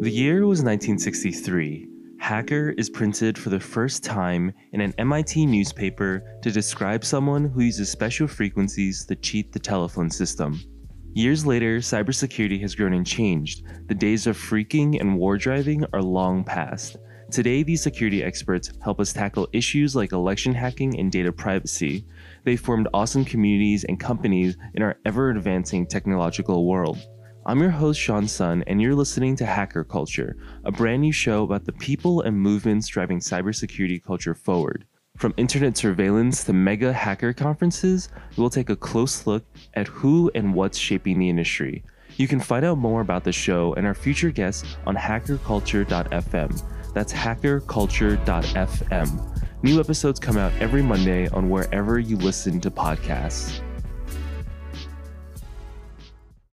The year was 1963. Hacker is printed for the first time in an MIT newspaper to describe someone who uses special frequencies to cheat the telephone system. Years later, cybersecurity has grown and changed. The days of phreaking and war driving are long past. Today, these security experts help us tackle issues like election hacking and data privacy. They formed awesome communities and companies in our ever advancing technological world. I'm your host, Sean Sun, and you're listening to Hacker Culture, a brand new show about the people and movements driving cybersecurity culture forward. From internet surveillance to mega hacker conferences, we'll take a close look at who and what's shaping the industry. You can find out more about the show and our future guests on hackerculture.fm. That's hackerculture.fm. New episodes come out every Monday on wherever you listen to podcasts.